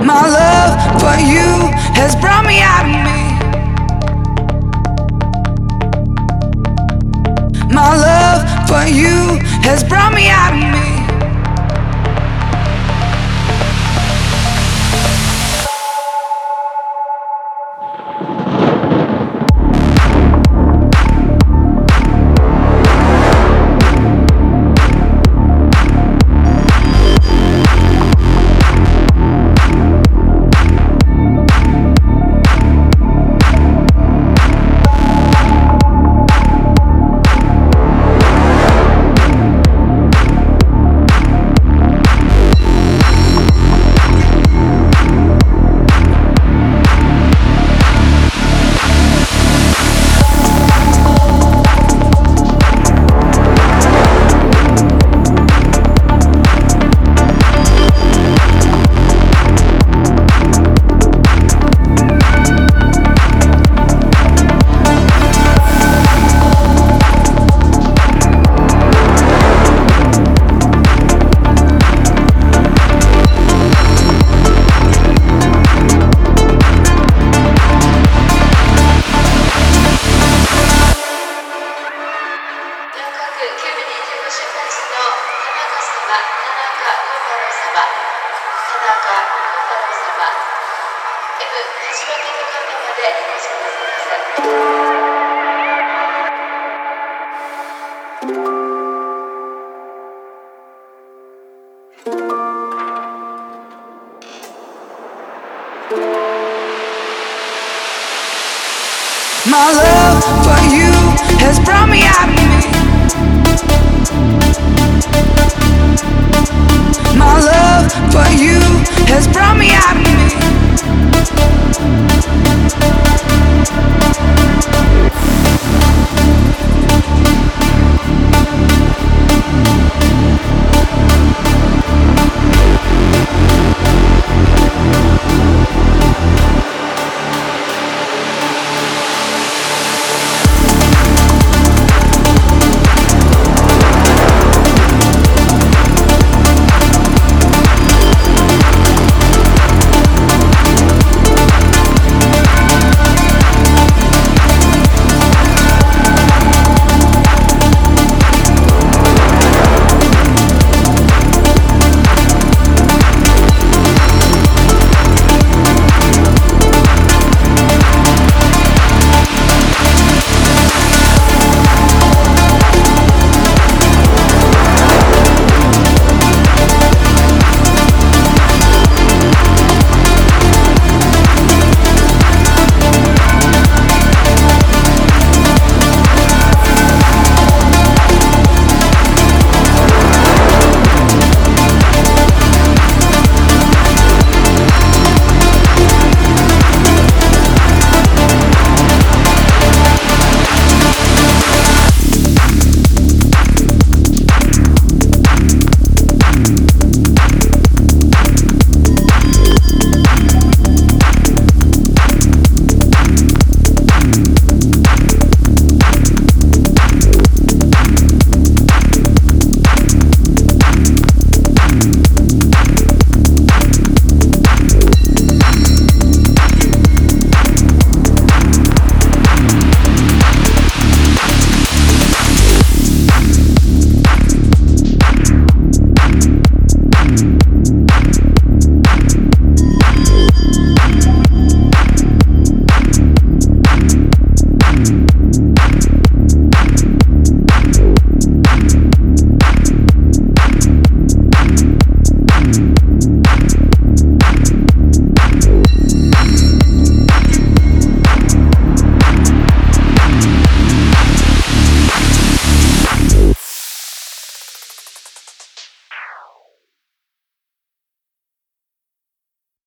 My love for you has brought me out of me. My love for you has brought me out of me. My love for you has brought me out of me.